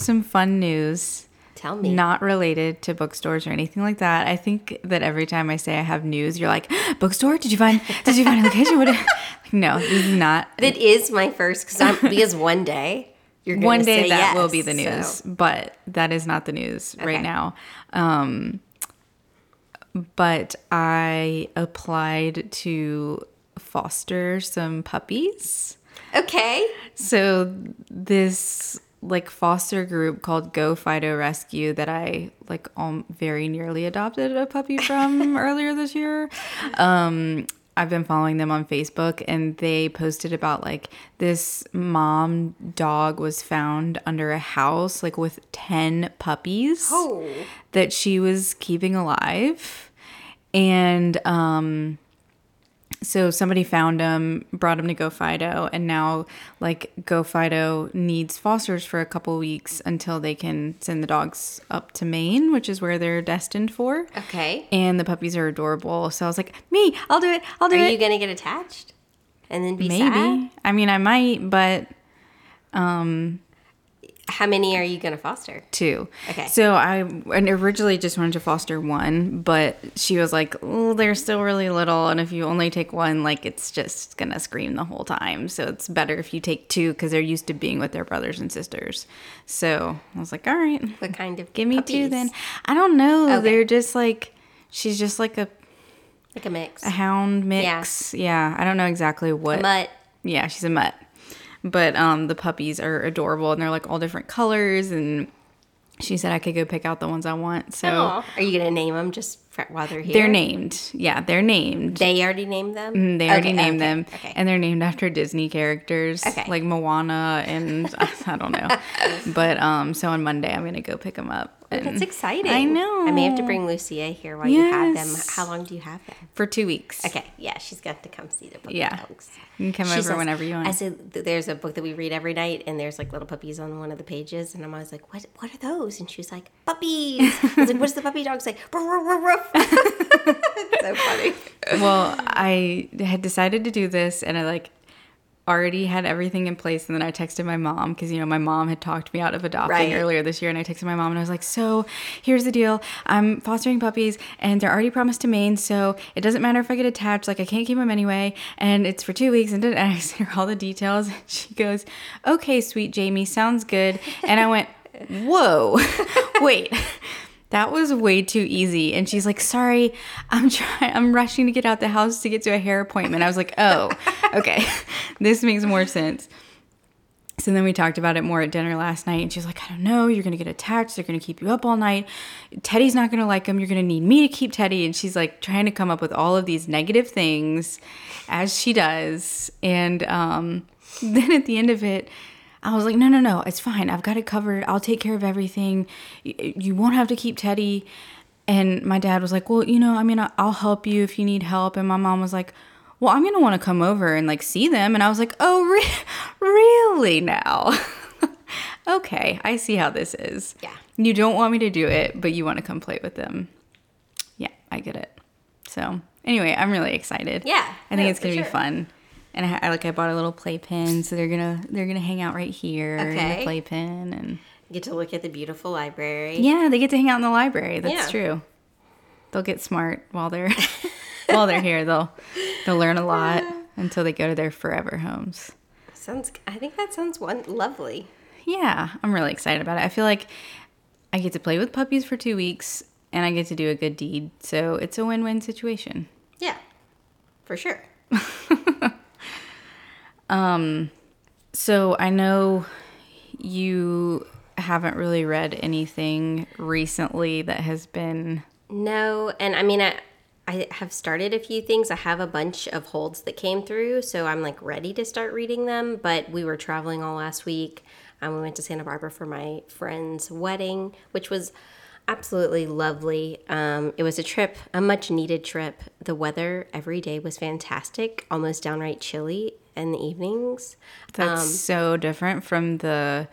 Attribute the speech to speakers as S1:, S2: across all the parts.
S1: Some fun news.
S2: Tell me.
S1: Not related to bookstores or anything like that. I think that every time I say I have news, you're like, bookstore? Did you find? Did you find a location? What? no, this is not.
S2: It is my first because I'm because one day you're gonna
S1: One day
S2: say
S1: that will be the news,
S2: so-
S1: but that is not the news
S2: Okay.
S1: right now. Um, but I applied to foster some puppies.
S2: Okay.
S1: So this like foster group called Go Fido Rescue that I like um, very nearly adopted a puppy from earlier this year. Um, I've been following them on Facebook and they posted about like this mom dog was found under a house like with 10 puppies
S2: Oh.
S1: that she was keeping alive. And um so somebody found him, brought him to Go Fido, and now like Go Fido needs fosters for a couple weeks until they can send the dogs up to Maine, which is where they're destined for.
S2: Okay.
S1: And the puppies are adorable. So I was like, me, I'll do it. I'll do
S2: Are
S1: it.
S2: Are you gonna get attached and then be
S1: Maybe.
S2: sad?
S1: I mean, I might, but um,
S2: How many are you gonna foster?
S1: two.
S2: Okay.
S1: So I and originally just wanted to foster one, but she was like, "Oh, they're still really little, and if you only take one, like it's just gonna scream the whole time. So it's better if you take two because they're used to being with their brothers and sisters." So I was like, "All right,
S2: What kind of
S1: give me two then." I don't know.
S2: Okay.
S1: They're just like she's just like a,
S2: Like a mix.
S1: a hound mix. Yeah. yeah I don't know exactly what.
S2: Mutt.
S1: Yeah, she's a mutt. But um, the puppies are adorable and they're like all different colors. And she said I could go pick out the ones I want. So
S2: Aw. Are you gonna name them just while they're here?
S1: they're named. Yeah, they're named.
S2: They already named them.
S1: Mm, They already named
S2: okay,
S1: them,
S2: Okay.
S1: and they're named after Disney characters,
S2: Okay.
S1: like Moana and I don't know. But um, so on Monday I'm gonna go pick them up.
S2: That's exciting.
S1: I know.
S2: I may have to bring Lucia here while you have them.
S1: Yes.
S2: How long do you have them?
S1: for two weeks.
S2: Okay, yeah, she's got to come see the puppy
S1: Yeah.
S2: dogs.
S1: You can come
S2: She
S1: over
S2: says-
S1: whenever you want.
S2: I said there's a book that we read every night, and there's like little puppies on one of the pages, and I'm always like, "What? What are those?" And she was like, "Puppies." I was like, "What does the puppy dog say?" "Ruff, ruff, ruff, ruff." so funny.
S1: well, I had decided to do this and I like already had everything in place and then I texted my mom because you know my mom had talked me out of adopting
S2: Right.
S1: earlier this year and I texted my mom and I was like so here's the deal. I'm fostering puppies and they're already promised to Maine so it doesn't matter if I get attached. Like I can't keep them anyway and it's for two weeks and, and I sent her all the details and she goes okay sweet Jamie sounds good. And I went whoa wait that was way too easy. And she's like, sorry, I'm trying, I'm rushing to get out the house to get to a hair appointment. I was like, oh, okay. this makes more sense. So then we talked about it more at dinner last night. And she's like, I don't know, you're going to get attached. They're going to keep you up all night. Teddy's not going to like them. You're going to need me to keep Teddy. And she's like trying to come up with all of these negative things as she does. And um, then at the end of it, I was like, no, no, no, it's fine. I've got it covered. I'll take care of everything. You won't have to keep Teddy. And my dad was like, well, you know, I mean, I'll help you if you need help. And my mom was like, well, I'm going to want to come over and like see them. And I was like, oh, re- really now? okay, I see how this is.
S2: Yeah.
S1: You don't want me to do it, but you want to come play with them. Yeah, I get it. So, anyway, I'm really excited.
S2: Yeah,
S1: I think
S2: no,
S1: it's going to be fun. And I, I like I bought a little playpen, so they're gonna they're gonna hang out right here in
S2: Okay.
S1: the playpen, and
S2: Get to look at the beautiful library.
S1: yeah, they get to hang out in the library. That's
S2: Yeah.
S1: true. They'll get smart while they're while they're here. They'll they'll learn a lot until they go to their forever homes.
S2: Sounds. I think that sounds one lovely.
S1: Yeah, I'm really excited about it. I feel like I get to play with puppies for two weeks, and I get to do a good deed. So it's a win-win situation.
S2: Yeah, for sure.
S1: So I know you haven't really read anything recently that has been
S2: No, and I mean, I, I have started a few things. I have a bunch of holds that came through, so I'm like ready to start reading them. But we were traveling all last week. Um, we went to Santa Barbara for my friend's wedding, which was absolutely lovely. Um, it was a trip, a much needed trip. The weather every day was fantastic, almost downright chilly in the evenings.
S1: That's
S2: Um,
S1: so different from the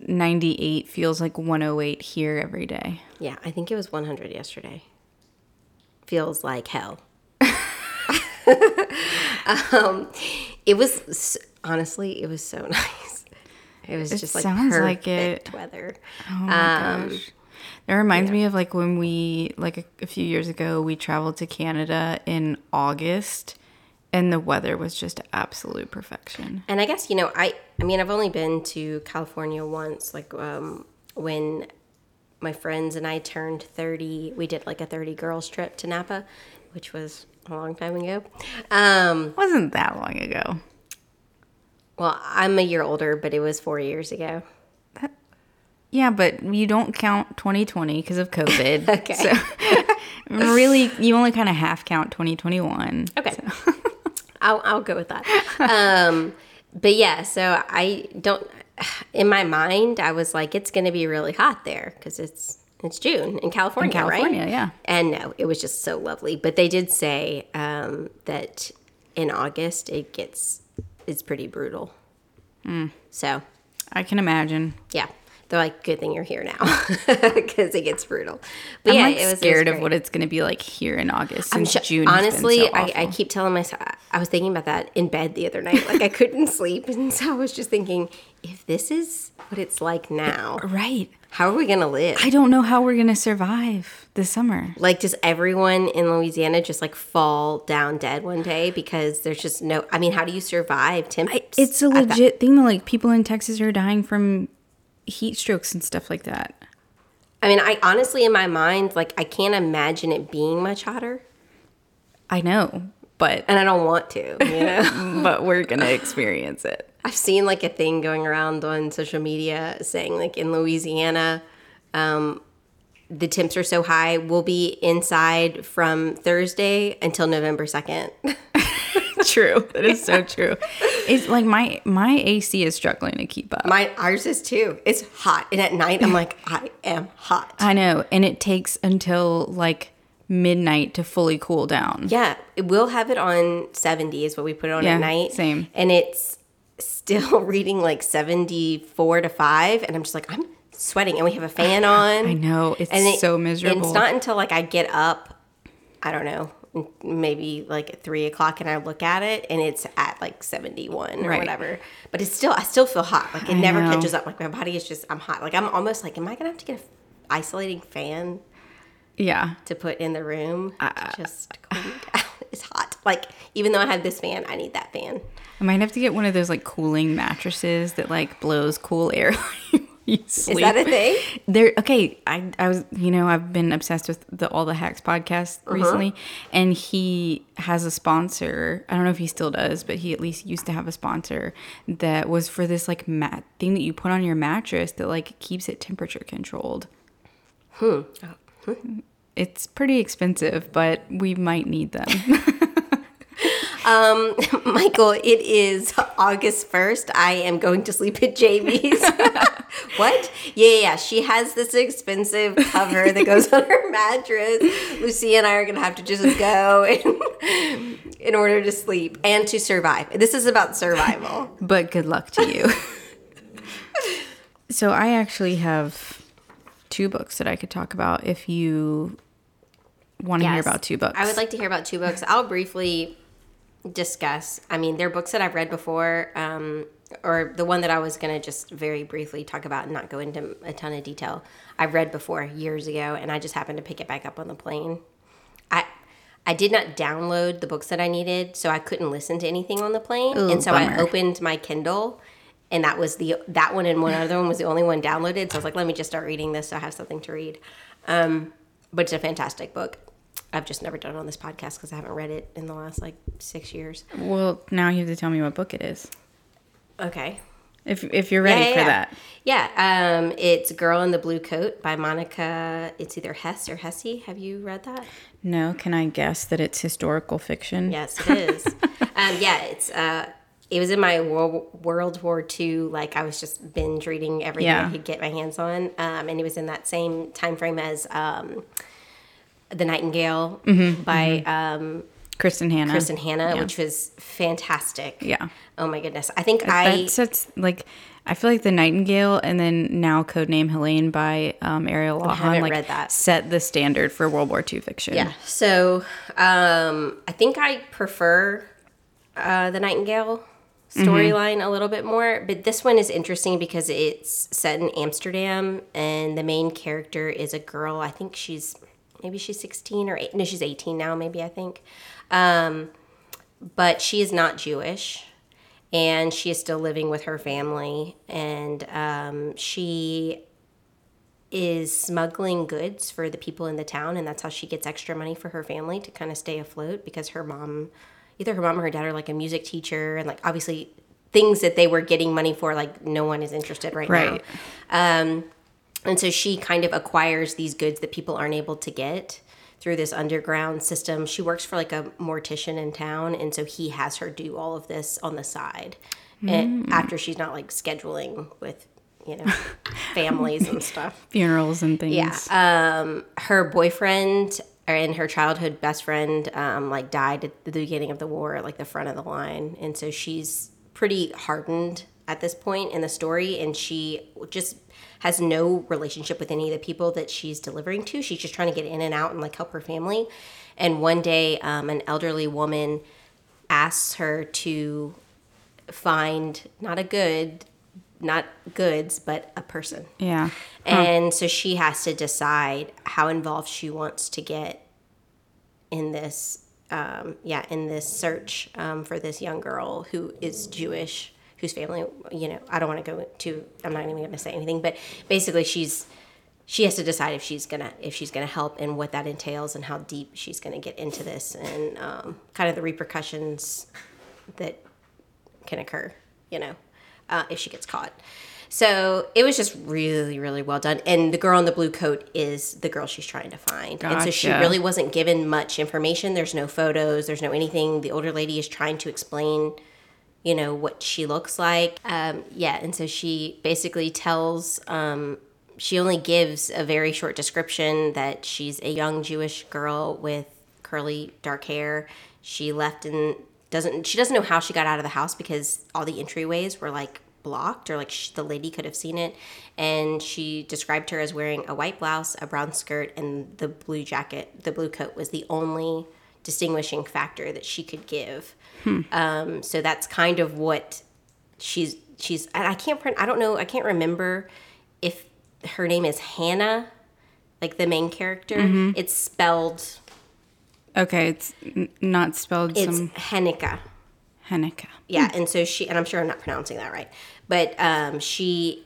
S1: 98 feels like 108 here every day.
S2: Yeah, I think it was 100 yesterday. Feels like hell. um, it was honestly, it was so nice. It was
S1: It
S2: just like perfect
S1: like it.
S2: weather.
S1: Oh my
S2: Um,
S1: gosh. That reminds me of like when we, like a, a few years ago, we traveled to Canada in August and the weather was just absolute perfection.
S2: And I guess you know, I I mean, I've only been to California once. Like um, when my friends and I turned 30, we did like a 30 girls trip to Napa, which was a long time ago. Um,
S1: wasn't that long ago.
S2: well, I'm a year older, but it was four years ago.
S1: Yeah, but you don't count 2020 because of COVID.
S2: Okay.
S1: So really, you only kind of half count 2021.
S2: Okay. I'll, I'll go with that. Um, but yeah, so I don't, in my mind, I was like, it's going to be really hot there because it's, it's June in California, right?
S1: California,
S2: right?
S1: yeah.
S2: And no, it was just so lovely. But they did say um, that in August it gets, it's pretty brutal.
S1: Mm.
S2: So
S1: I can imagine.
S2: yeah, they're like, good thing you're here now because it gets brutal. But
S1: I'm
S2: yeah,
S1: like
S2: it was it was
S1: scared of what it's going to be like here in August
S2: I'm sh-
S1: June.
S2: honestly,
S1: so
S2: I, I keep telling myself, I was thinking about that in bed the other night. Like I couldn't sleep. And so I was just thinking, if this is what it's like now,
S1: right.
S2: how are we going to live?
S1: I don't know how we're going to survive this summer.
S2: like, does everyone in Louisiana just like fall down dead one day because there's just no, I mean, how do you survive temps?
S1: It's a legit thing. Like people in Texas are dying from heat strokes and stuff like that.
S2: I mean, I honestly, in my mind, like, I can't imagine it being much hotter.
S1: I know, but
S2: And I don't want to, you know?
S1: but we're gonna experience it.
S2: I've seen like a thing going around on social media saying like in Louisiana, um, the temps are so high, we'll be inside from Thursday until November second.
S1: true. That is so true. It's like my my AC is struggling to keep up.
S2: My ours is too. It's hot, and at night I'm like, I am hot.
S1: I know, and it takes until like midnight to fully cool down.
S2: Yeah, we'll have it on seventy is what we put it on
S1: Yeah,
S2: at night.
S1: same.
S2: and it's still reading like seventy four to five, and I'm just like I'm sweating, and we have a fan on.
S1: I know it's
S2: and it-
S1: so miserable.
S2: and
S1: miserable.
S2: It's not until like I get up, I don't know, maybe like at three o'clock, and I look at it, and it's at like seventy one or
S1: Right.
S2: whatever. But it's still, I still feel hot. Like it
S1: I
S2: never
S1: know.
S2: catches up. Like my body is just, I'm hot. Like I'm almost like, am I gonna have to get a isolating fan
S1: yeah.
S2: to put in the room?
S1: Uh,
S2: to just cool down. It's hot. Like even though I have this fan, I need that fan.
S1: I might have to get one of those like cooling mattresses that like blows cool air. you
S2: Is that a thing?
S1: There, okay. I, I was, you know, I've been obsessed with the All the Hacks podcast
S2: Uh-huh.
S1: recently, and he has a sponsor. I don't know if he still does, but he at least used to have a sponsor that was for this like mat thing that you put on your mattress that like keeps it temperature controlled.
S2: Hmm.
S1: It's pretty expensive, but we might need them.
S2: Um, Michael, it is August 1st. I am going to sleep at Jamie's. What? Yeah, yeah, yeah. She has this expensive cover that goes on her mattress. Lucy and I are going to have to just go in, in order to sleep and to survive. This is about survival.
S1: but good luck to you. so I actually have two books that I could talk about if you want to hear about two books.
S2: I would like to hear about two books. I'll briefly discuss. I mean, they're books that I've read before, um, or the one that I was going to just very briefly talk about and not go into a ton of detail. I've read before years ago, and I just happened to pick it back up on the plane. I I did not download the books that I needed, so I couldn't listen to anything on the plane.
S1: Ooh,
S2: and so I opened my Kindle, and that was the that one and one other one was the only one downloaded. So I was like, let me just start reading this, so I have something to read. Um, but it's a fantastic book. I've just never done it on this podcast because I haven't read it in the last like six years.
S1: well, now you have to tell me what book it is.
S2: Okay.
S1: If if you're ready
S2: Yeah, yeah,
S1: for
S2: yeah.
S1: that.
S2: Yeah, um, it's Girl in the Blue Coat by Monica. It's either Hess or Hesse. Have you read that?
S1: No, can I guess that it's historical fiction?
S2: Yes, it is. um, yeah, it's uh, it was in my World, World War II. Like I was just binge reading everything. I could get my hands on, um, and it was in that same time frame as um, the Nightingale
S1: Mm-hmm,
S2: by um,
S1: Kristin Hannah.
S2: Kristin Hannah,
S1: Yeah.
S2: which was fantastic.
S1: Yeah.
S2: Oh my goodness, I think I
S1: That sets like I feel like the Nightingale and then now Codename Helene by um, Ariel
S2: haven't
S1: like
S2: read that.
S1: set the standard for World War II fiction.
S2: Yeah. So um, I think I prefer uh, the Nightingale storyline a little bit more, but this one is interesting because it's set in Amsterdam, and the main character is a girl. I think she's maybe she's 16 or eight, no, she's 18 now. Maybe I think, um, but she is not Jewish. And she is still living with her family, and um, she is smuggling goods for the people in the town and that's how she gets extra money for her family to kind of stay afloat because her mom either her mom or her dad are like a music teacher and like obviously things that they were getting money for like no one is interested right,
S1: Right.
S2: now um, and so she kind of acquires these goods that people aren't able to get through this underground system she works for like a mortician in town and so he has her do all of this on the side and after she's not like scheduling with you know families and stuff
S1: Funerals and things.
S2: yeah. Um, her boyfriend and her childhood best friend um, like died at the beginning of the war at like the front of the line, and so she's pretty hardened at this point in the story, and she just has no relationship with any of the people that she's delivering to. She's just trying to get in and out and like help her family. And one day, um, an elderly woman asks her to find not a good, not goods, but a person.
S1: Yeah.
S2: And so she has to decide how involved she wants to get in this, um, yeah, in this search um, for this young girl who is Jewish, whose family, you know, I don't want to go to, I'm not even going to say anything, but basically she's, she has to decide if she's gonna if she's gonna help and what that entails and how deep she's gonna get into this and um, kind of the repercussions that can occur, you know, uh, if she gets caught. So it was just really, really well done. And the girl in the blue coat is the girl she's trying to find. And so she really wasn't given much information. There's no photos, there's no anything. The older lady is trying to explain, you know, what she looks like. Um, yeah. And so she basically tells, um, she only gives a very short description that she's a young Jewish girl with curly dark hair. She left and doesn't she doesn't know how she got out of the house because all the entryways were like blocked or like sh the lady could have seen it and she described her as wearing a white blouse a brown skirt and the blue jacket the blue coat was the only distinguishing factor that she could give um, so that's kind of what she's she's i can't print i don't know i can't remember if her name is hannah like the main character it's spelled
S1: Okay, it's n- not spelled
S2: it's
S1: some. Hanneke.
S2: Yeah, and so she, and I'm sure I'm not pronouncing that right, but um, she,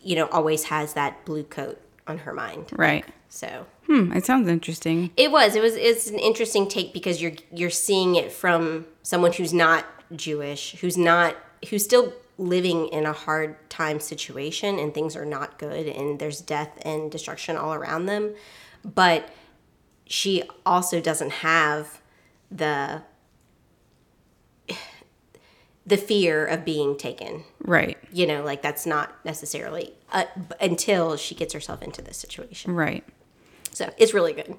S2: you know, always has that blue coat on her mind.
S1: Right.
S2: So
S1: Hmm, it sounds interesting.
S2: it was, it was, it's an interesting take because you're you're seeing it from someone who's not Jewish, who's not, who's still living in a hard time situation, and things are not good, and there's death and destruction all around them, but she also doesn't have the the fear of being taken
S1: Right.
S2: you know like that's not necessarily uh, until she gets herself into this situation
S1: Right.
S2: So it's really good.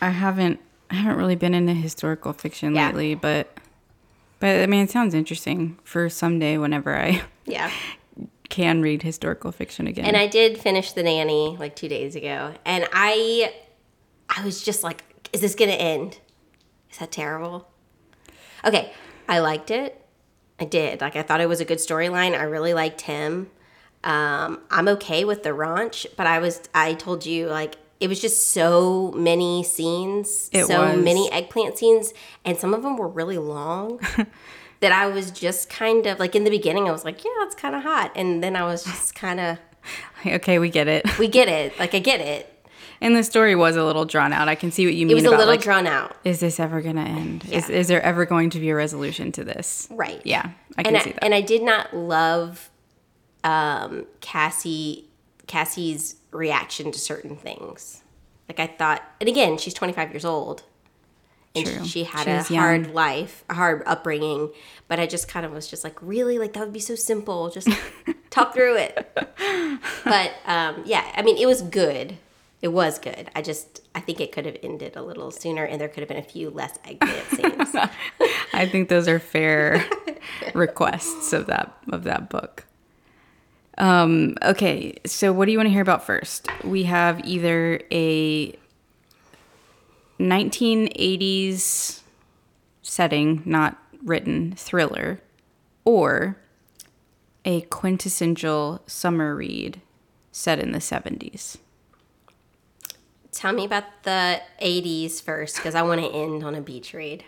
S1: I haven't I haven't really been into historical fiction
S2: Yeah.
S1: lately, but but I mean it sounds interesting for someday whenever I
S2: yeah.
S1: can read historical fiction again.
S2: and i did finish the nanny like two days ago and i i was just like is this gonna end? Is that terrible? Okay i liked it. I did. Like i thought it was a good storyline. I really liked him. Um, i'm okay with the ranch but i was i told you like it was just so many scenes
S1: It
S2: so
S1: was.
S2: many eggplant scenes and some of them were really long that i was just kind of like in the beginning i was like yeah it's kind of hot and then i was just kind of
S1: okay, we get it.
S2: we get it like i get it
S1: And the story was a little drawn out. I can see what you mean
S2: it was a little
S1: like
S2: drawn out
S1: is this ever going to end? Is is there ever going to be a resolution to this?
S2: right
S1: Yeah, I can
S2: and
S1: see
S2: I,
S1: that.
S2: and I did not love um, Cassie Cassie's reaction to certain things. Like I thought, and again, she's 25 years old, and
S1: True.
S2: she had
S1: She
S2: a
S1: young.
S2: hard life, a hard upbringing. But I just kind of was just like, really, like that would be so simple. Just talk through it. But um, yeah, I mean, it was good. It was good. I just, I think it could have ended a little sooner, and there could have been a few less eggplant scenes.
S1: I think those are fair requests of that of that book. Um, okay, so what do you want to hear about first? We have either a 1980s setting, not written thriller, or a quintessential summer read set in the 70s.
S2: Tell me about the 80s first, because I want to end on a beach read.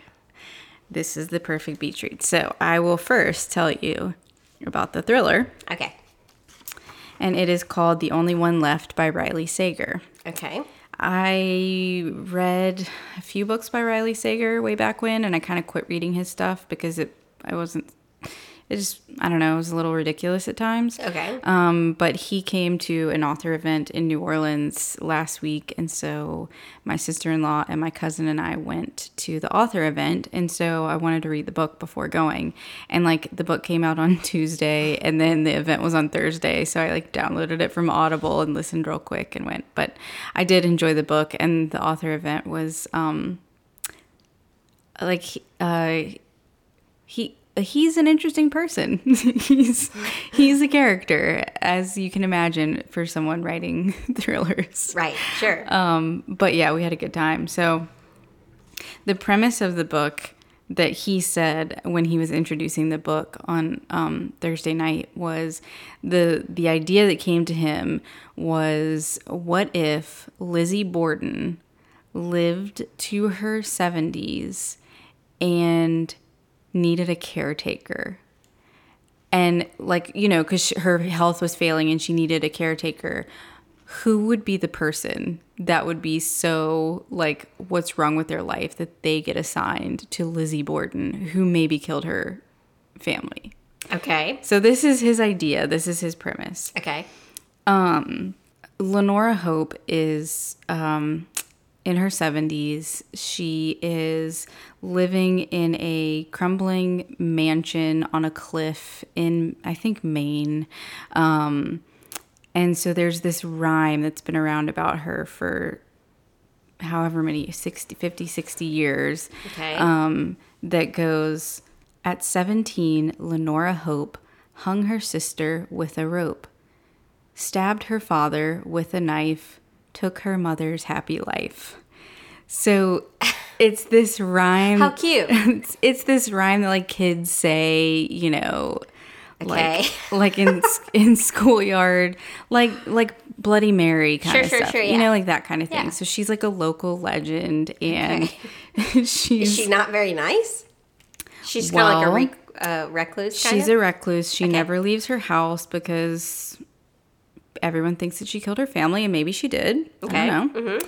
S1: This is the perfect beach read. So I will first tell you about the thriller.
S2: Okay.
S1: And it is called The Only One Left by Riley Sager.
S2: Okay.
S1: I read a few books by Riley Sager way back when, and I kind of quit reading his stuff because it I wasn't. It just I don't know. It was a little ridiculous at times.
S2: Okay.
S1: Um, but he came to an author event in New Orleans last week, and so my sister in law and my cousin and I went to the author event, and so I wanted to read the book before going. And like the book came out on Tuesday, and then the event was on Thursday, so I like downloaded it from Audible and listened real quick and went. But I did enjoy the book, and the author event was um, like uh, he he's an interesting person. he's he's a character, as you can imagine, for someone writing thrillers.
S2: Right. Sure.
S1: Um, but yeah, we had a good time. So the premise of the book that he said when he was introducing the book on um, Thursday night was the the idea that came to him was what if Lizzie Borden lived to her 70s and needed a caretaker. And like you know because her health was failing and she needed a caretaker. Who would be the person that would be so like what's wrong with their life that they get assigned to lizzie borden who maybe killed her family?
S2: Okay.
S1: so this is his idea. This is his premise.
S2: Okay.
S1: Um, Lenora hope is um, in her 70s she is living in a crumbling mansion on a cliff in i think maine um, and so there's this rhyme that's been around about her for however many 60 50 60 years
S2: Okay.
S1: um, that goes at 17 lenora hope hung her sister with a rope stabbed her father with a knife took her mother's happy life so it's this rhyme
S2: How cute.
S1: it's, it's this rhyme that like kids say you know
S2: Okay.
S1: like like in in schoolyard like like bloody mary kind
S2: Sure,
S1: of
S2: sure,
S1: stuff
S2: sure,
S1: you
S2: yeah.
S1: know like that kind of thing
S2: Yeah.
S1: so she's like a local legend and
S2: Is
S1: she's
S2: she not very nice? She's kind of like a rec- uh, recluse. Kind
S1: she's
S2: of?
S1: a recluse she never leaves her house because everyone thinks that she killed her family and maybe she did.
S2: Okay.
S1: i don't know.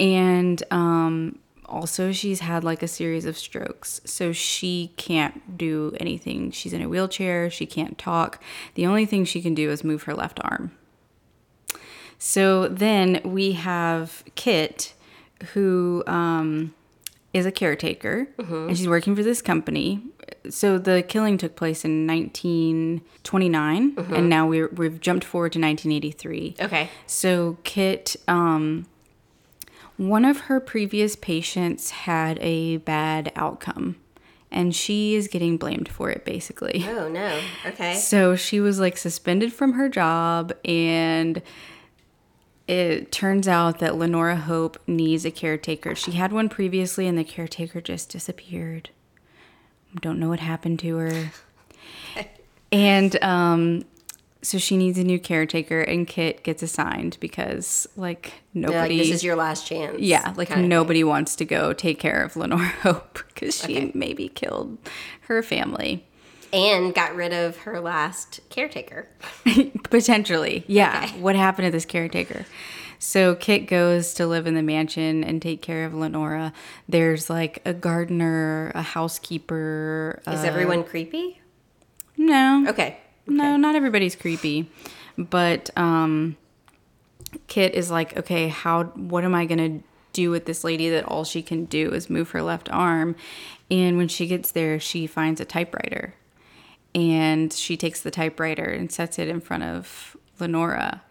S1: And um also she's had like a series of strokes so she can't do anything. She's in a wheelchair. She can't talk. The only thing she can do is move her left arm. So then we have kit who um, is a caretaker and she's working for this company so the killing took place in 1929 and now we're, we've jumped forward to 1983
S2: Okay.
S1: so Kit, um, one of her previous patients had a bad outcome, and she is getting blamed for it, basically.
S2: Oh no. Okay.
S1: So she was like suspended from her job, and it turns out that Lenora Hope needs a caretaker. She had one previously, and the caretaker just disappeared. Don't know what happened to her. and um, so she needs a new caretaker, and Kit gets assigned because like
S2: They're like,
S1: nobody.
S2: this is your last chance.
S1: yeah, like nobody wants to go take care of Lenore Hope because she
S2: Okay.
S1: maybe killed her family.
S2: And got rid of her last caretaker.
S1: Potentially. Yeah.
S2: Okay.
S1: What happened to this caretaker? So Kit goes to live in the mansion and take care of Lenora. There's like a gardener, a housekeeper.
S2: Is
S1: uh,
S2: everyone creepy?
S1: no.
S2: Okay.
S1: No, not everybody's creepy. But um Kit is like, okay, how what am I going to do with this lady that all she can do is move her left arm. And when she gets there, she finds a typewriter. And she takes the typewriter and sets it in front of Lenora.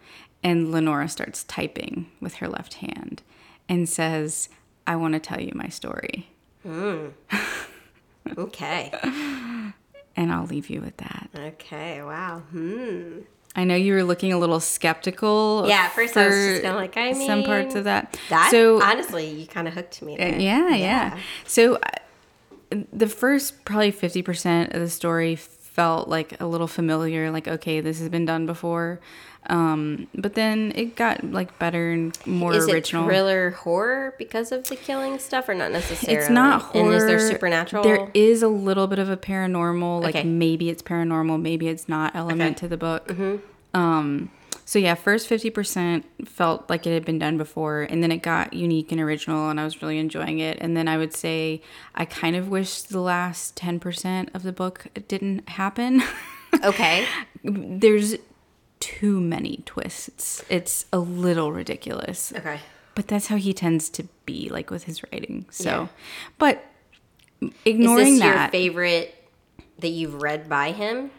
S1: And Lenora starts typing with her left hand and says, I want to tell you my story.
S2: Okay.
S1: And I'll leave you with that.
S2: Okay. Wow. Hmm.
S1: I know you were looking a little skeptical.
S2: Yeah, at first I was just
S1: for
S2: kinda like, I mean,
S1: some parts of that.
S2: That
S1: so
S2: honestly, you kind of hooked me there.
S1: yeah, yeah, So uh, the first probably fifty percent of the story felt like a little familiar. Like, okay, this has been done before. Um, but then it got like better and more
S2: Is
S1: original.
S2: it thriller horror because of the killing stuff, or not necessarily?
S1: It's not horror.
S2: And is there supernatural?
S1: There is a little bit of a paranormal. Like
S2: Okay.
S1: maybe it's paranormal, maybe it's not element
S2: Okay. Mm-hmm.
S1: to the book. Um, so yeah, first fifty percent felt like it had been done before, and then it got unique and original, and I was really enjoying it. And then I would say I kind of wish the last ten percent of the book didn't happen.
S2: okay.
S1: There's too many twists. It's a little ridiculous.
S2: Okay.
S1: But that's how he tends to be, like with his writing. So,
S2: Yeah.
S1: but
S2: Is
S1: ignoring
S2: this your
S1: that,
S2: favorite that you've read by him?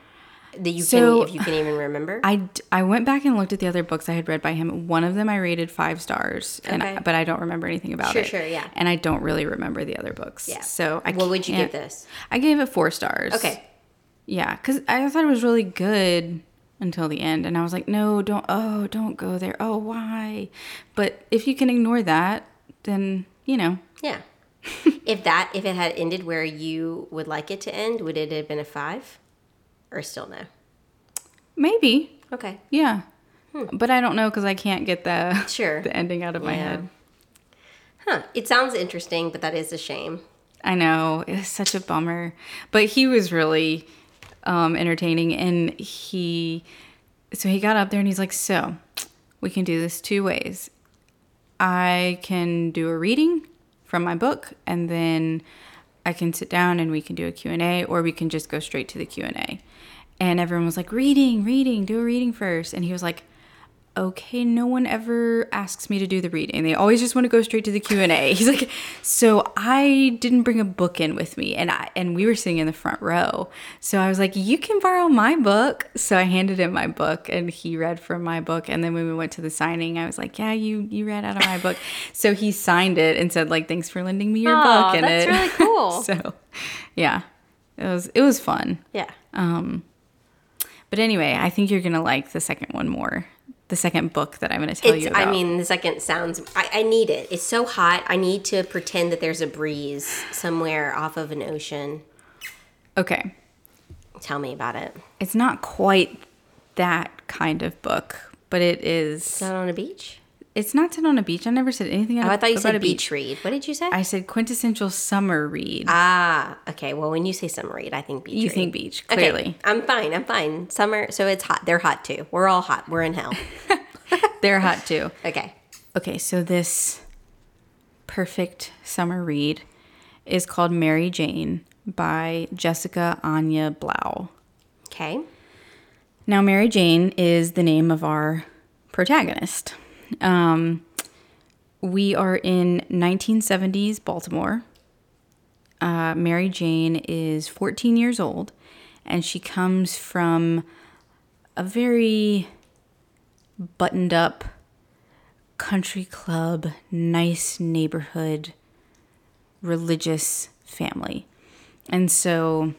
S2: That you
S1: So,
S2: can, if you can even remember.
S1: I, I went back and looked at the other books I had read by him. One of them I rated five stars, and I- but I don't remember anything about
S2: Sure,
S1: it.
S2: sure, sure, yeah.
S1: And I don't really remember the other books.
S2: Yeah.
S1: So I
S2: what would you give this?
S1: I gave it four stars.
S2: Okay.
S1: Yeah, because I thought it was really good until the end, and I was like, no, don't. Oh, don't go there. Oh, why? But if you can ignore that, then you know.
S2: Yeah. if that if it had ended where you would like it to end, would it have been a five, or still no?
S1: Maybe.
S2: Okay.
S1: Yeah. But I don't know because I can't get the
S2: Hmm. Sure.
S1: the ending out of my
S2: Yeah.
S1: head.
S2: Huh. It sounds interesting, but that is a shame.
S1: I know it was such a bummer, but he was really um, entertaining, and he so he got up there and he's like, "So we can do this two ways. I can do a reading from my book, and then I can sit down and we can do a Q and A, or we can just go straight to the Q and A." And everyone was like, "Reading, reading, do a reading first. and he was like. okay no one ever asks me to do the reading they always just want to go straight to the q&a he's like so i didn't bring a book in with me and i and we were sitting in the front row so i was like you can borrow my book so i handed him my book and he read from my book and then when we went to the signing i was like yeah you you read out of my book so he signed it and said like thanks for lending me your book and
S2: that's
S1: it
S2: really cool.
S1: so yeah it was it was fun
S2: Yeah.
S1: Um, but anyway i think you're gonna like the second one more the second book that i'm gonna tell
S2: It's,
S1: you about
S2: I mean, the second sounds. I, I need it. It's so hot. I need to pretend that there's a breeze somewhere off of an ocean.
S1: okay
S2: Tell me about it.
S1: it's not quite that kind of book, but it is.
S2: Not on a beach.
S1: It's not set on a beach. I never said anything
S2: Oh, I thought you
S1: about
S2: said
S1: a
S2: beach read. What did you say?
S1: I said quintessential summer read.
S2: ah, okay. Well, when you say summer read, I think beach.
S1: you
S2: read.
S1: think beach,
S2: Okay,
S1: clearly.
S2: I'm fine. I'm fine. Summer, so it's hot. They're hot too. We're all hot. We're in hell.
S1: They're hot too.
S2: Okay.
S1: Okay, so this perfect summer read is called Mary Jane by Jessica Anya Blau.
S2: Okay.
S1: Now, Mary Jane is the name of our protagonist. Um, we are in 1970s Baltimore. Uh, Mary Jane is 14 years old, and she comes from a very buttoned up country club, nice neighborhood, religious family. And so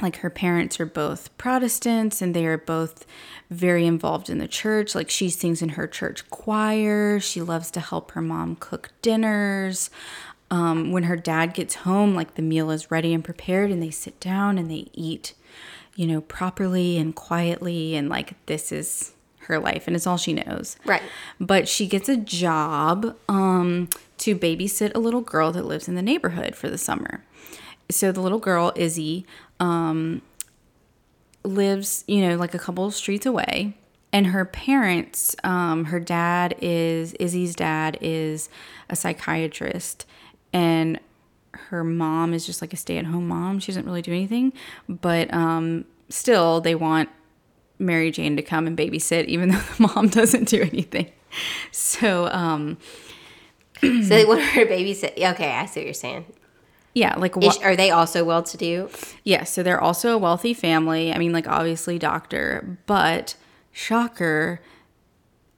S1: like her parents are both Protestants and they are both very involved in the church. Like she sings in her church choir. She loves to help her mom cook dinners. Um, when her dad gets home, like the meal is ready and prepared, and they sit down and they eat, you know, properly and quietly. And like this is her life and it's all she knows.
S2: Right.
S1: But she gets a job um, to babysit a little girl that lives in the neighborhood for the summer. So the little girl, Izzy, um, lives, you know, like a couple of streets away. And her parents, um, her dad is, Izzy's dad is a psychiatrist. And her mom is just like a stay at home mom. She doesn't really do anything. But um, still, they want Mary Jane to come and babysit, even though the mom doesn't do anything. So, um,
S2: so they want her to babysit. Okay, I see what you're saying.
S1: Yeah, like what?
S2: are they also well to do?
S1: Yeah, so they're also a wealthy family. I mean, like obviously doctor, but shocker,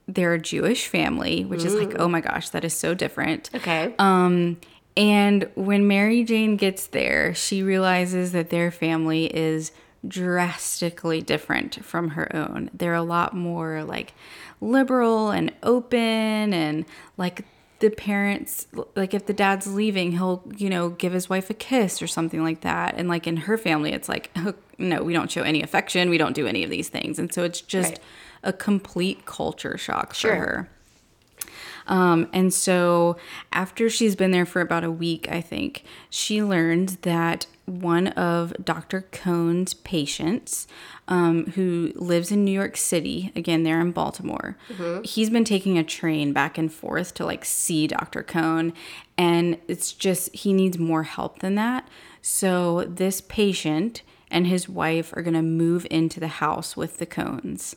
S1: they're a Jewish family, which is like, oh my gosh, that is so different.
S2: Okay.
S1: Um, and when Mary Jane gets there, she realizes that their family is drastically different from her own. They're a lot more like liberal and open and like the parents like if the dad's leaving he'll you know give his wife a kiss or something like that and like in her family it's like no we don't show any affection we don't do any of these things and so it's just
S2: Right.
S1: a complete culture shock
S2: Sure.
S1: for her um, and so after she's been there for about a week, I think, she learned that one of Dr. Cohn's patients, um, who lives in New York City, again, they're in Baltimore, he's been taking a train back and forth to like see Dr. Cohn. And it's just, he needs more help than that. So this patient and his wife are going to move into the house with the Cohns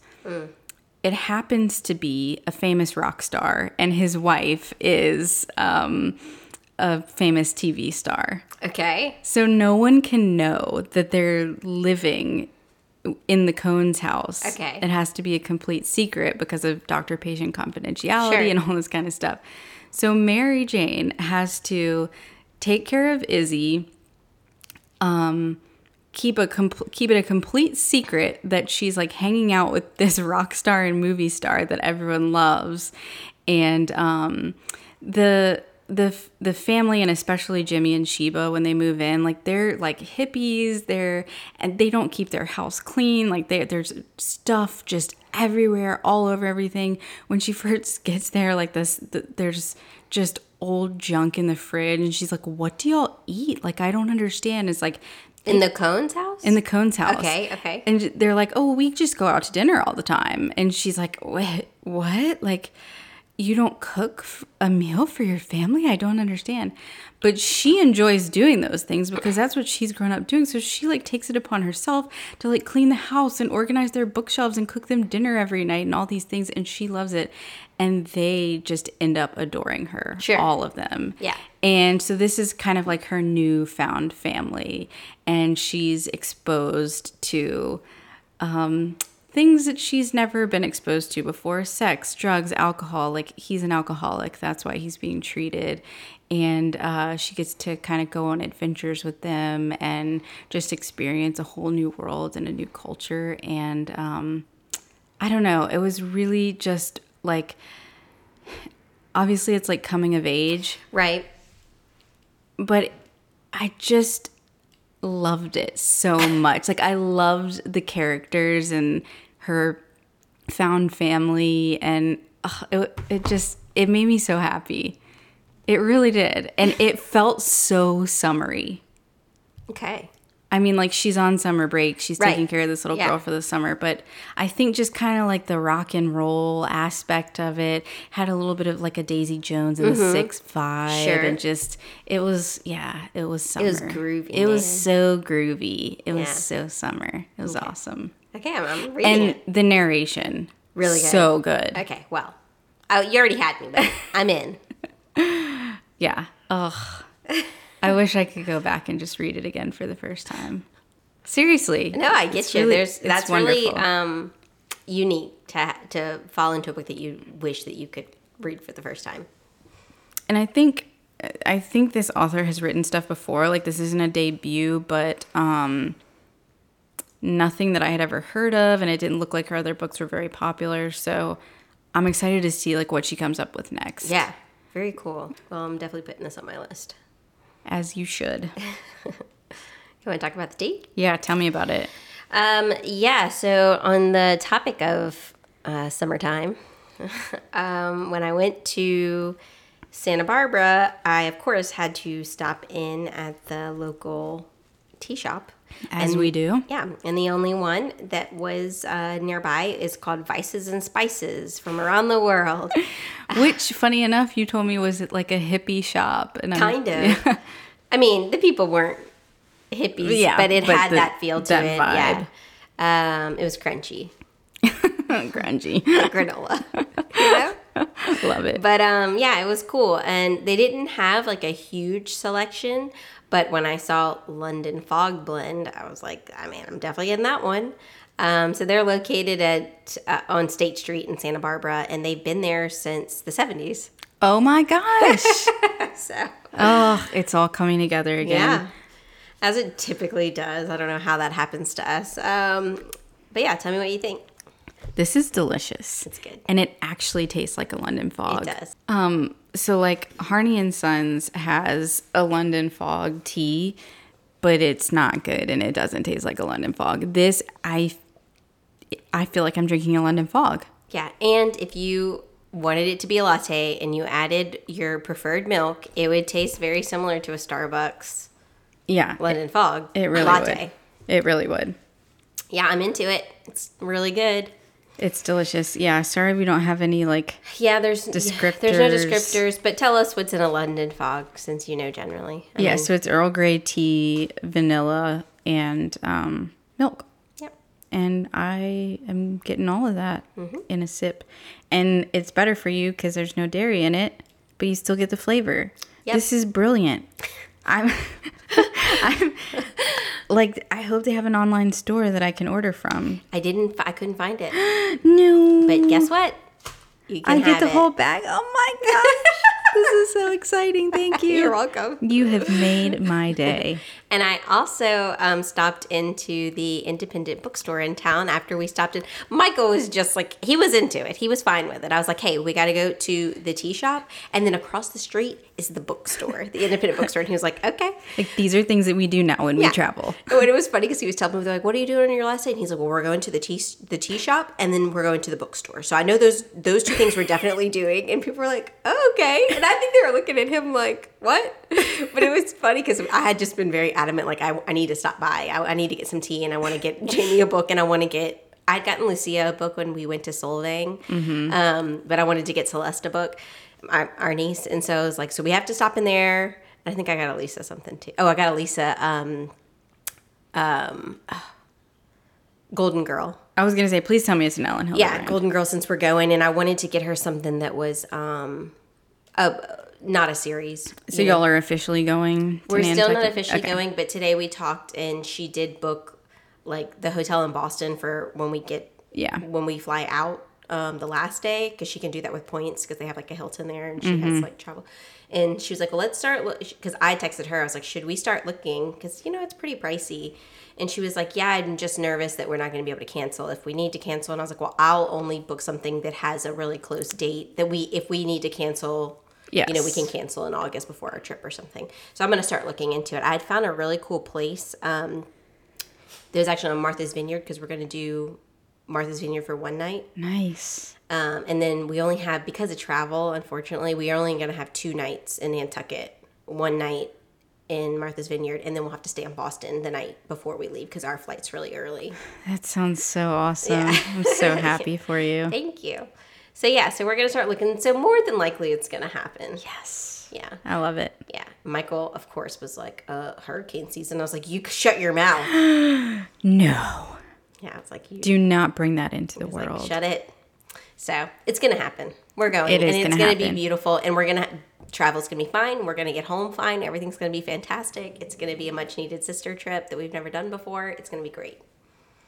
S1: it happens to be a famous rock star, and his wife is um, a famous TV star.
S2: Okay.
S1: So no one can know that they're living in the Cohn's house.
S2: Okay.
S1: It has to be a complete secret because of doctor patient confidentiality
S2: Sure.
S1: and all this kind of stuff. So Mary Jane has to take care of Izzy, um, keep a compl- keep it a complete secret that she's like hanging out with this rock star and movie star that everyone loves, and um, the the the family and especially Jimmy and Sheba when they move in, like they're like hippies. They're and they don't keep their house clean. Like they, there's stuff just everywhere, all over everything. When she first gets there, like this, the, there's just old junk in the fridge, and she's like, "What do y'all eat? Like I don't understand." It's like
S2: In the Cohn's house?
S1: in the Cohn's house.
S2: Okay, okay.
S1: And they're like, oh, we just go out to dinner all the time. And she's like, what? What? Like, you don't cook a meal for your family? I don't understand. But she enjoys doing those things because that's what she's grown up doing. So she like takes it upon herself to like clean the house and organize their bookshelves and cook them dinner every night and all these things. And she loves it. And they just end up adoring her.
S2: Sure.
S1: All of them.
S2: Yeah.
S1: And so this is kind of like her newfound family, and she's exposed to um, things that she's never been exposed to before sex, drugs, alcohol. Like he's an alcoholic, that's why he's being treated. And uh, she gets to kind of go on adventures with them and just experience a whole new world and a new culture. And um, I don't know, it was really just like obviously it's like coming of age
S2: right.
S1: but I just loved it so much. Like I loved the characters and her found family, and it it just it made me so happy. It really did, and it felt so summery.
S2: Okay.
S1: I mean, like she's on summer break. She's
S2: Right.
S1: taking care of this little
S2: Yeah.
S1: girl for the summer. But I think just kind of like the rock and roll aspect of it had a little bit of like a Daisy Jones and the Six vibe,
S2: Mm-hmm. Sure.
S1: and just it was yeah, it was summer.
S2: It was groovy,
S1: It was so groovy. It was so summer. It was awesome.
S2: Okay, I'm, I'm reading
S1: And
S2: it.
S1: the narration,
S2: Really good.
S1: so good.
S2: Okay, well. Oh, you already had me, but I'm in.
S1: Yeah. Ugh. I wish I could go back and just read it again for the first time. Seriously.
S2: No, I get you.
S1: really-
S2: There's that's really um, unique to to fall into a book that you wish that you could read for the first time.
S1: and I think I think this author has written stuff before. Like this isn't a debut, but um, nothing that I had ever heard of, and it didn't look like her other books were very popular. So I'm excited to see like what she comes up with next.
S2: Yeah, very cool. Well, I'm definitely putting this on my list.
S1: As you should.
S2: You want to talk about the date?
S1: Yeah, tell me about it.
S2: Um, yeah, so on the topic of uh, summertime, um, when I went to Santa Barbara, I of course had to stop in at the local tea shop.
S1: As
S2: And-
S1: we do.
S2: Yeah, and the only one that was uh, nearby is called Vices and Spices from around the world.
S1: Which, funny enough, you told me was it like a hippie shop, and I'm,
S2: Kind of. I mean, the people weren't hippies,
S1: Yeah,
S2: but it
S1: but
S2: had
S1: the-
S2: that feel to
S1: that
S2: it.
S1: vibe.
S2: Yeah. Um, it was crunchy.
S1: crunchy.
S2: granola. you know?
S1: Love it.
S2: But um, yeah, it was cool, and they didn't have like a huge selection. But when I saw London Fog Blend, I was like, I mean, I'm definitely getting that one. Um, so they're located at uh, on State Street in Santa Barbara, and they've been there since the 70s.
S1: oh my gosh.
S2: So
S1: oh, it's all coming together again.
S2: yeah, as it typically does. I don't know how that happens to us. Um, but yeah, tell me what you think.
S1: This is delicious.
S2: It's good.
S1: And it actually tastes like a London fog.
S2: It does.
S1: Um, so like Harney and Sons has a London fog tea, but it's not good and it doesn't taste like a London fog. This I I feel like I'm drinking a London fog.
S2: Yeah, and if you wanted it to be a latte and you added your preferred milk, it would taste very similar to a Starbucks
S1: Yeah.
S2: London Fog
S1: It really
S2: latte.
S1: would. It really would.
S2: Yeah, I'm into it. It's really good.
S1: It's delicious. Yeah, sorry we don't have any like
S2: Yeah, there's There's no
S1: Descriptors.
S2: descriptors, but tell us what's in a London Fog since you know generally. I
S1: Yeah,
S2: mean,
S1: so it's Earl Grey tea, vanilla, and um, milk.
S2: Yep.
S1: And I am getting all of that
S2: Mm-hmm.
S1: in a sip. And it's better for you because there's no dairy in it, but you still get the flavor.
S2: Yep.
S1: This is brilliant. I'm, I'm like, I hope they have an online store that I can order from.
S2: I didn't. I couldn't find it,
S1: No.
S2: but guess what? You can
S1: I
S2: get
S1: the
S2: it.
S1: whole bag. Oh my gosh. this is so exciting. Thank you.
S2: You're welcome.
S1: You have made my day.
S2: And I also um, stopped into the independent bookstore in town after we stopped in. Michael was just like, he was into it. He was fine with it. I was like, hey, we got to go to the tea shop. And then across the street is the bookstore, the independent bookstore. And he was like, okay.
S1: Like these are things that we do now when
S2: Yeah.
S1: we travel.
S2: Oh, and it was funny because he was telling me, they're like, what are you doing on your last day? And he's like, well, we're going to the tea, the tea shop and then we're going to the bookstore. So I know those, those two things we're definitely doing. And people were like, oh, okay. And I think they were looking at him like, what? But it was funny because I had just been very adamant, like, I, I need to stop by. I, I need to get some tea and I want to get Jamie a book and I want to get, I'd gotten Lucia a book when we went to Solvang, um, but I wanted to get Celeste a book, our, our niece. And so I was like, so we have to stop in there. I think I got Elisa something too. Oh, I got Elisa um, um, Golden Girl.
S1: I was gonna say, please tell me it's an Ellen Hilder.
S2: Yeah, Golden Girl since we're going. And I wanted to get her something that was um, a, not a series.
S1: So
S2: you know.
S1: y'all are officially going.
S2: We're still not officially
S1: Okay.
S2: going, but today we talked and she did book like the hotel in Boston for when we get
S1: Yeah.
S2: when we fly out um, the last day because she can do that with points because they have like a Hilton there and she
S1: Mm-hmm.
S2: has like travel. And she was like, well, let's start because I texted her. I was like, should we start looking? Because you know it's pretty pricey. And she was like, yeah, I'm just nervous that we're not going to be able to cancel if we need to cancel. And I was like, well, I'll only book something that has a really close date that we if we need to cancel. You know, we can cancel in August before our trip or something. So I'm going to start looking into it. I had found a really cool place. Um, there's actually on Martha's Vineyard because we're going to do Martha's Vineyard for one night.
S1: Nice.
S2: Um, and then we only have, because of travel, unfortunately, we are only going to have two nights in Nantucket. One night in Martha's Vineyard, and then we'll have to stay in Boston the night before we leave because our flight's really early.
S1: That sounds so awesome. I'm so happy for you.
S2: Thank you. So, yeah, so we're going to start looking. So, more than likely, it's going to happen.
S1: Yes.
S2: Yeah.
S1: I love it.
S2: Yeah. Michael, of course, was like, uh, hurricane season. I was like, you shut your mouth.
S1: No.
S2: Yeah, it's like, you
S1: Do not bring that into the
S2: It's like,
S1: world.
S2: shut it. So it's gonna happen. We're going,
S1: It is
S2: and it's
S1: gonna
S2: gonna be beautiful, and we're gonna travel's gonna be fine. We're gonna get home fine. Everything's gonna be fantastic. It's gonna be a much needed sister trip that we've never done before. It's gonna be great.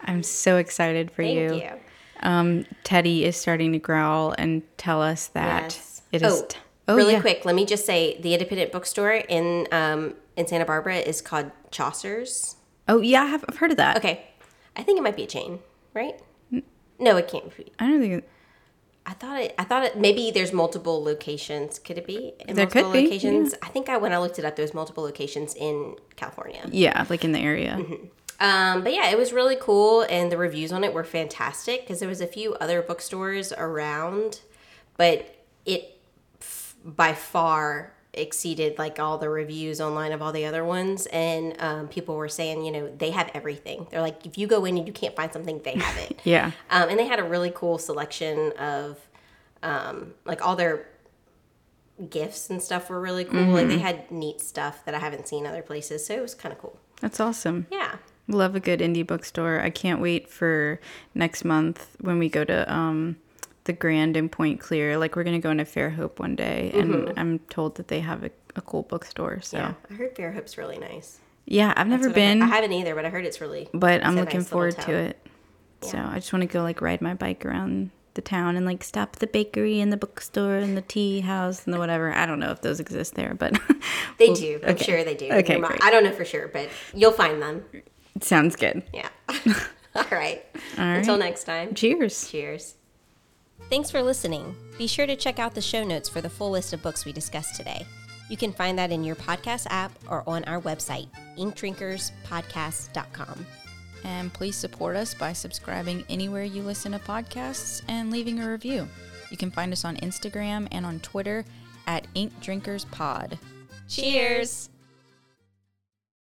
S1: I'm so excited for you.
S2: Thank
S1: you.
S2: you.
S1: Um, Teddy is starting to growl and tell us that
S2: Yes.
S1: it is.
S2: oh,
S1: t- oh,
S2: really
S1: yeah.
S2: quick, let me just say the independent bookstore in um, in Santa Barbara is called Chaucer's.
S1: Oh yeah, I have, I've heard of that.
S2: Okay, I think it might be a chain, right? No, it can't be.
S1: I don't think. It,
S2: I thought it. I thought it. Maybe there's multiple locations. Could it be? In
S1: There
S2: multiple
S1: could be,
S2: locations. I think I when I looked it up, there's multiple locations in California.
S1: yeah, like in the area.
S2: Mm-hmm. Um, but yeah, it was really cool, and the reviews on it were fantastic because there was a few other bookstores around, but it f- by far exceeded like all the reviews online of all the other ones and um, people were saying you know they have everything they're like if you go in and you can't find something they have it
S1: Yeah.
S2: um, and they had a really cool selection of um, like all their gifts and stuff were really cool like they had neat stuff that i haven't seen other places so it was kind of cool
S1: That's awesome.
S2: yeah
S1: Love a good indie bookstore. I can't wait for next month when we go to um, the Grand in Point Clear. Like we're gonna go into Fairhope one day, and mm-hmm. I'm told that they have a, a cool bookstore. So
S2: Yeah,
S1: yeah,
S2: I heard Fairhope's really nice.
S1: Yeah, I've never
S2: what I
S1: been,
S2: I, haven't either, but I heard it's really.
S1: but I'm looking
S2: nice
S1: forward to it. So I just want to go like ride my bike around the town and like stop at the bakery and the bookstore and the tea house and the whatever. I don't know if those exist there, but
S2: They
S1: Well,
S2: do. I'm
S1: okay.
S2: sure they do.
S1: Okay,
S2: mom-
S1: great.
S2: I don't know for sure, but you'll find them.
S1: sounds good.
S2: Yeah. All right.
S1: All
S2: Until next time.
S1: Cheers.
S2: Cheers.
S3: Thanks for listening. Be sure to check out the show notes for the full list of books we discussed today. You can find that in your podcast app or on our website, inkdrinkerspodcast.com.
S1: And please support us by subscribing anywhere you listen to podcasts and leaving a review. You can find us on Instagram and on Twitter at Ink Drinkers Pod.
S3: Cheers!